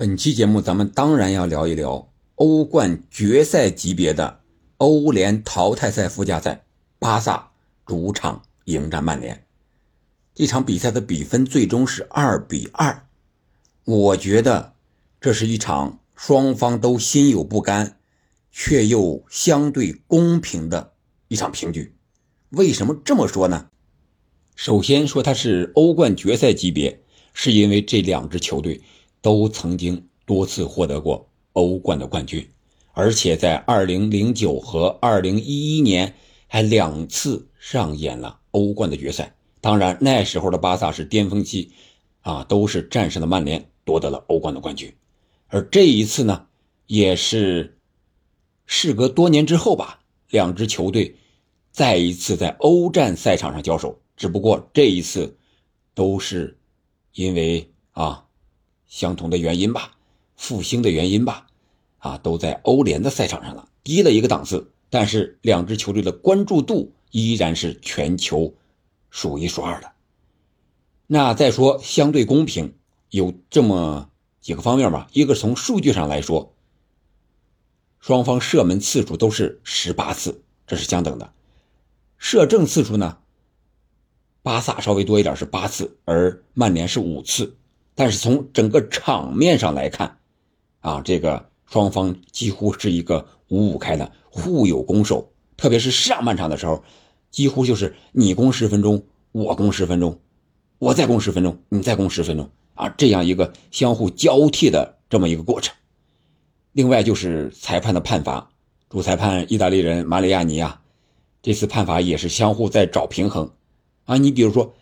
本期节目咱们当然要聊一聊欧冠决赛级别的欧联淘汰赛附加赛，巴萨主场迎战曼联。这场比赛的比分最终是二比二，我觉得这是一场双方都心有不甘，却又相对公平的一场平局。为什么这么说呢？首先说它是欧冠决赛级别，是因为这两支球队都曾经多次获得过欧冠的冠军，而且在2009和2011年还两次上演了欧冠的决赛。当然，那时候的巴萨是巅峰期，啊，都是战胜了曼联，夺得了欧冠的冠军。而这一次呢，也是事隔多年之后吧，两支球队再一次在欧战赛场上交手。只不过这一次，都是因为啊相同的原因吧，复兴的原因吧，啊都在欧联的赛场上了，低了一个档次。但是两支球队的关注度依然是全球。数一数二的。那再说相对公平，有这么几个方面吧。一个从数据上来说，双方射门次数都是十八次，这是相等的。射正次数呢，巴萨稍微多一点是八次，而曼联是五次。但是从整个场面上来看，啊，这个双方几乎是一个五五开的，互有攻守。特别是上半场的时候。几乎就是你攻十分钟，我攻十分钟，我再攻十分钟，你再攻十分钟啊，这样一个相互交替的这么一个过程。另外就是裁判的判罚，主裁判意大利人马里亚尼啊，这次判罚也是相互在找平衡啊。你比如说，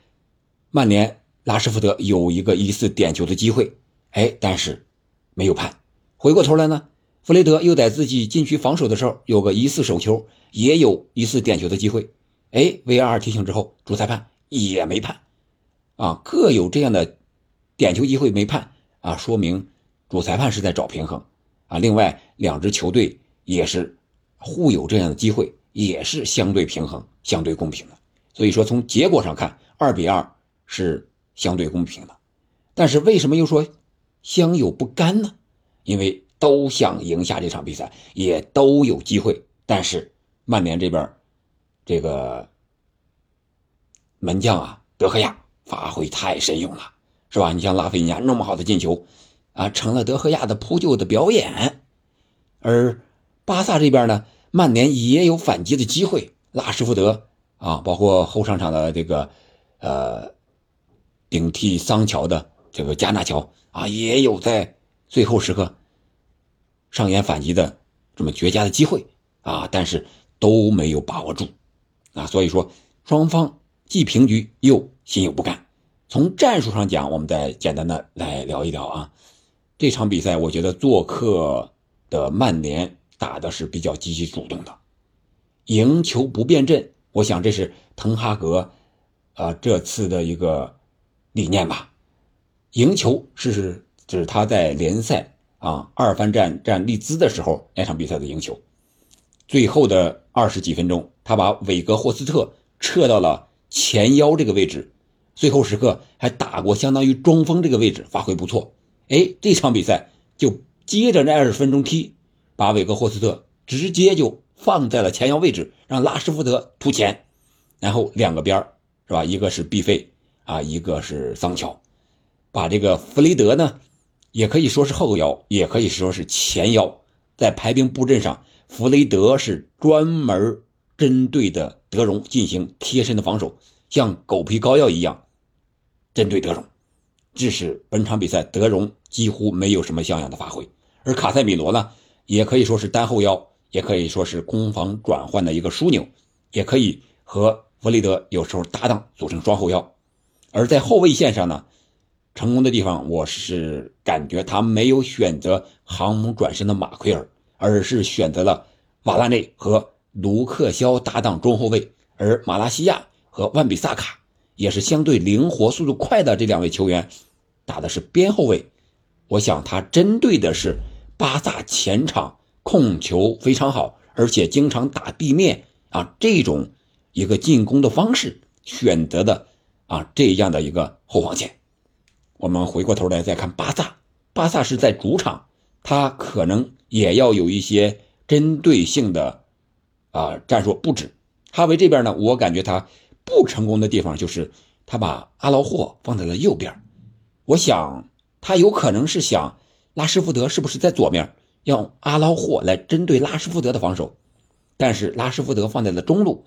曼联拉什福德有一个疑似点球的机会，哎，但是没有判。回过头来呢，弗雷德又在自己禁区防守的时候有个疑似手球，也有疑似点球的机会。哎，VAR 提醒之后，主裁判也没判，啊，各有这样的点球机会没判啊，说明主裁判是在找平衡啊。另外，两支球队也是互有这样的机会，也是相对平衡、相对公平的。所以说，从结果上看，二比二是相对公平的。但是为什么又说相有不甘呢？因为都想赢下这场比赛，也都有机会，但是曼联这边。这个门将啊，德赫亚发挥太神勇了，是吧？你像拉菲尼亚那么好的进球，啊，成了德赫亚的扑救的表演。而巴萨这边呢，曼联也有反击的机会，拉什福德啊，包括后上场的这个呃顶替桑乔的这个加纳乔啊，也有在最后时刻上演反击的这么绝佳的机会啊，但是都没有把握住。啊，所以说双方既平局又心有不甘。从战术上讲，我们再简单的来聊一聊啊。这场比赛，我觉得做客的曼联打的是比较积极主动的，赢球不变阵。我想这是滕哈格，呃，这次的一个理念吧。赢球是指他在联赛啊二番战战利兹的时候那场比赛的赢球。最后的二十几分钟，他把韦格霍斯特撤到了前腰这个位置，最后时刻还打过相当于中锋这个位置，发挥不错。哎，这场比赛就接着那二十分钟踢，把韦格霍斯特直接就放在了前腰位置，让拉什福德突前，然后两个边是吧？一个是毕费啊，一个是桑乔，把这个弗雷德呢，也可以说是后腰，也可以说是前腰，在排兵布阵上。弗雷德是专门针对的德容进行贴身的防守，像狗皮膏药一样针对德容，致使本场比赛德容几乎没有什么像样的发挥。而卡塞米罗呢，也可以说是单后腰，也可以说是攻防转换的一个枢纽，也可以和弗雷德有时候搭档组成双后腰。而在后卫线上呢，成功的地方我是感觉他没有选择航母转身的马奎尔。而是选择了瓦拉内和卢克肖搭档中后卫，而马拉西亚和万比萨卡也是相对灵活、速度快的这两位球员，打的是边后卫。我想他针对的是巴萨前场控球非常好，而且经常打地面啊这种一个进攻的方式选择的啊这样的一个后防线。我们回过头来再看巴萨巴萨是在主场，他可能也要有一些针对性的啊战术布置。哈维这边呢，我感觉他不成功的地方就是他把阿劳霍放在了右边，我想他有可能是想拉什福德是不是在左面，让阿劳霍来针对拉什福德的防守，但是拉什福德放在了中路，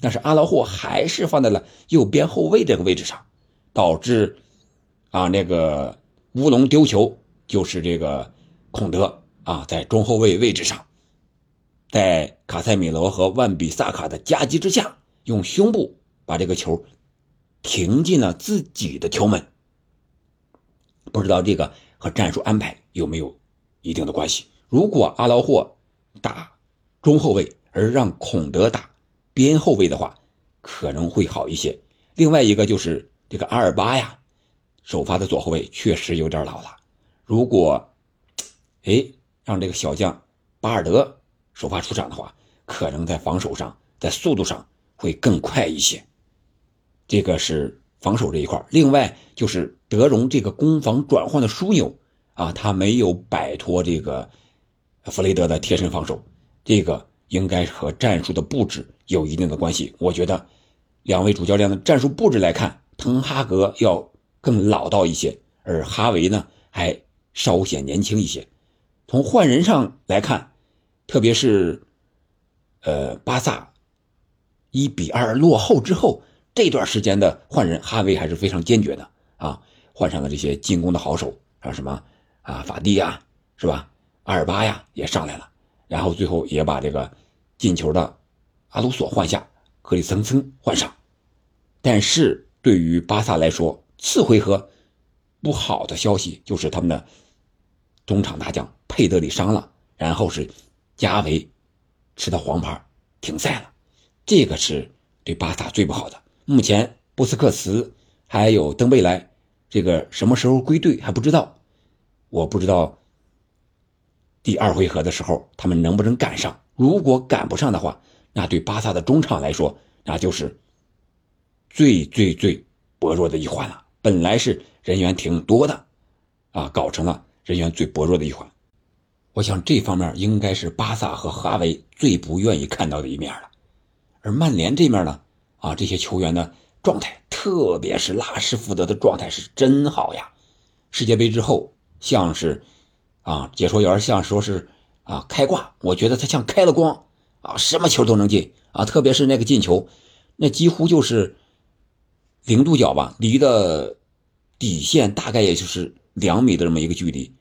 但是阿劳霍还是放在了右边后卫这个位置上，导致啊那个乌龙丢球就是这个孔德啊在中后卫位置上。在卡塞米罗和万比萨卡的夹击之下，用胸部把这个球停进了自己的球门。不知道这个和战术安排有没有一定的关系？如果阿劳霍打中后卫，而让孔德打边后卫的话，可能会好一些。另外一个就是这个阿尔巴呀，首发的左后卫确实有点老了。如果哎让这个小将巴尔德。首发出场的话，可能在防守上，在速度上会更快一些。这个是防守这一块另外就是德容这个攻防转换的枢纽啊，他没有摆脱这个弗雷德的贴身防守，这个应该和战术的布置有一定的关系。我觉得两位主教练的战术布置来看，滕哈格要更老道一些，而哈维呢还稍显年轻一些。从换人上来看。特别是，呃，巴萨一比二落后之后，这段时间的换人，哈维还是非常坚决的啊，换上了这些进攻的好手，像什么啊法蒂呀，是吧？阿尔巴呀也上来了，然后最后也把这个进球的阿鲁索换下，克里森森换上。但是对于巴萨来说，次回合不好的消息就是他们的中场大将佩德里伤了，然后是。加维吃到黄牌停赛了，这个是对巴萨最不好的。目前布斯克茨还有登贝莱，这个什么时候归队还不知道。我不知道第二回合的时候他们能不能赶上。如果赶不上的话，那对巴萨的中场来说，那就是最最最薄弱的一环了。本来是人员挺多的，啊，搞成了人员最薄弱的一环。我想这方面应该是巴萨和哈维最不愿意看到的一面了，而曼联这面呢，啊，这些球员的状态，特别是拉什福德的状态是真好呀！世界杯之后，像是，啊，解说员像说是啊开挂，我觉得他像开了光啊，什么球都能进啊，特别是那个进球，那几乎就是零度角吧，离的底线大概也就是两米的这么一个距离，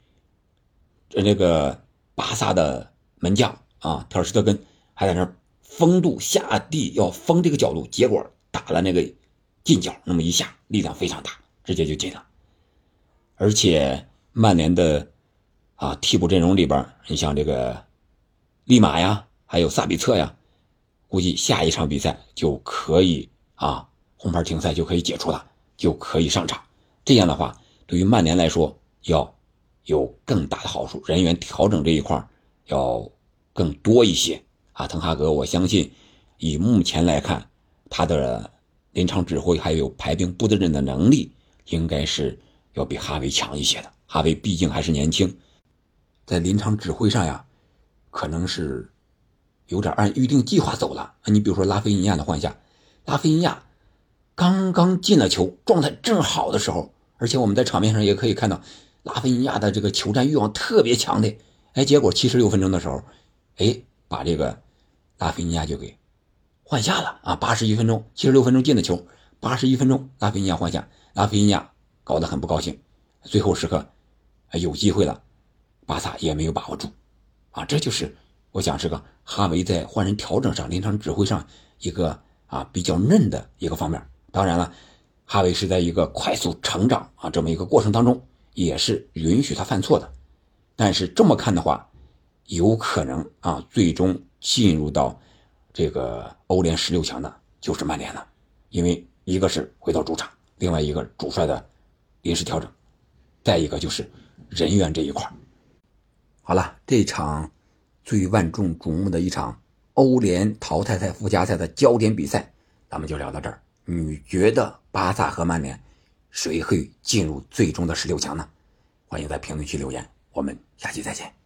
这那个。巴萨的门将啊，特尔施特根还在那封住下地要封这个角度，结果打了那个近角，那么一下力量非常大，直接就进了。而且曼联的啊替补阵容里边，你像这个利马呀，还有萨比策呀，估计下一场比赛就可以啊红牌停赛就可以解除了，就可以上场。这样的话，对于曼联来说要。有更大的好处，人员调整这一块要更多一些啊。滕哈格，我相信以目前来看，他的临场指挥还有排兵布阵的能力，应该是要比哈维强一些的。哈维毕竟还是年轻，在临场指挥上呀，可能是有点按预定计划走了。你比如说拉菲尼亚的换下，拉菲尼亚刚刚进了球，状态正好的时候，而且我们在场面上也可以看到。拉菲尼亚的这个求战欲望特别强的，哎，结果七十六分钟的时候，哎，把这个拉菲尼亚就给换下了啊！八十一分钟，七十六分钟进的球，八十一分钟拉菲尼亚换下，拉菲尼亚搞得很不高兴，最后时刻有机会了，巴萨也没有把握住，啊，这就是我想是个哈维在换人调整上、临场指挥上一个啊比较嫩的一个方面。当然了，哈维是在一个快速成长啊这么一个过程当中。也是允许他犯错的，但是这么看的话，有可能啊，最终进入到这个欧联十六强的就是曼联了，因为一个是回到主场，另外一个主帅的临时调整，再一个就是人员这一块好了，这场最万众瞩目的一场欧联淘汰赛附加赛的焦点比赛，咱们就聊到这儿。你觉得巴萨和曼联？谁会进入最终的十六强呢？欢迎在评论区留言。我们下期再见。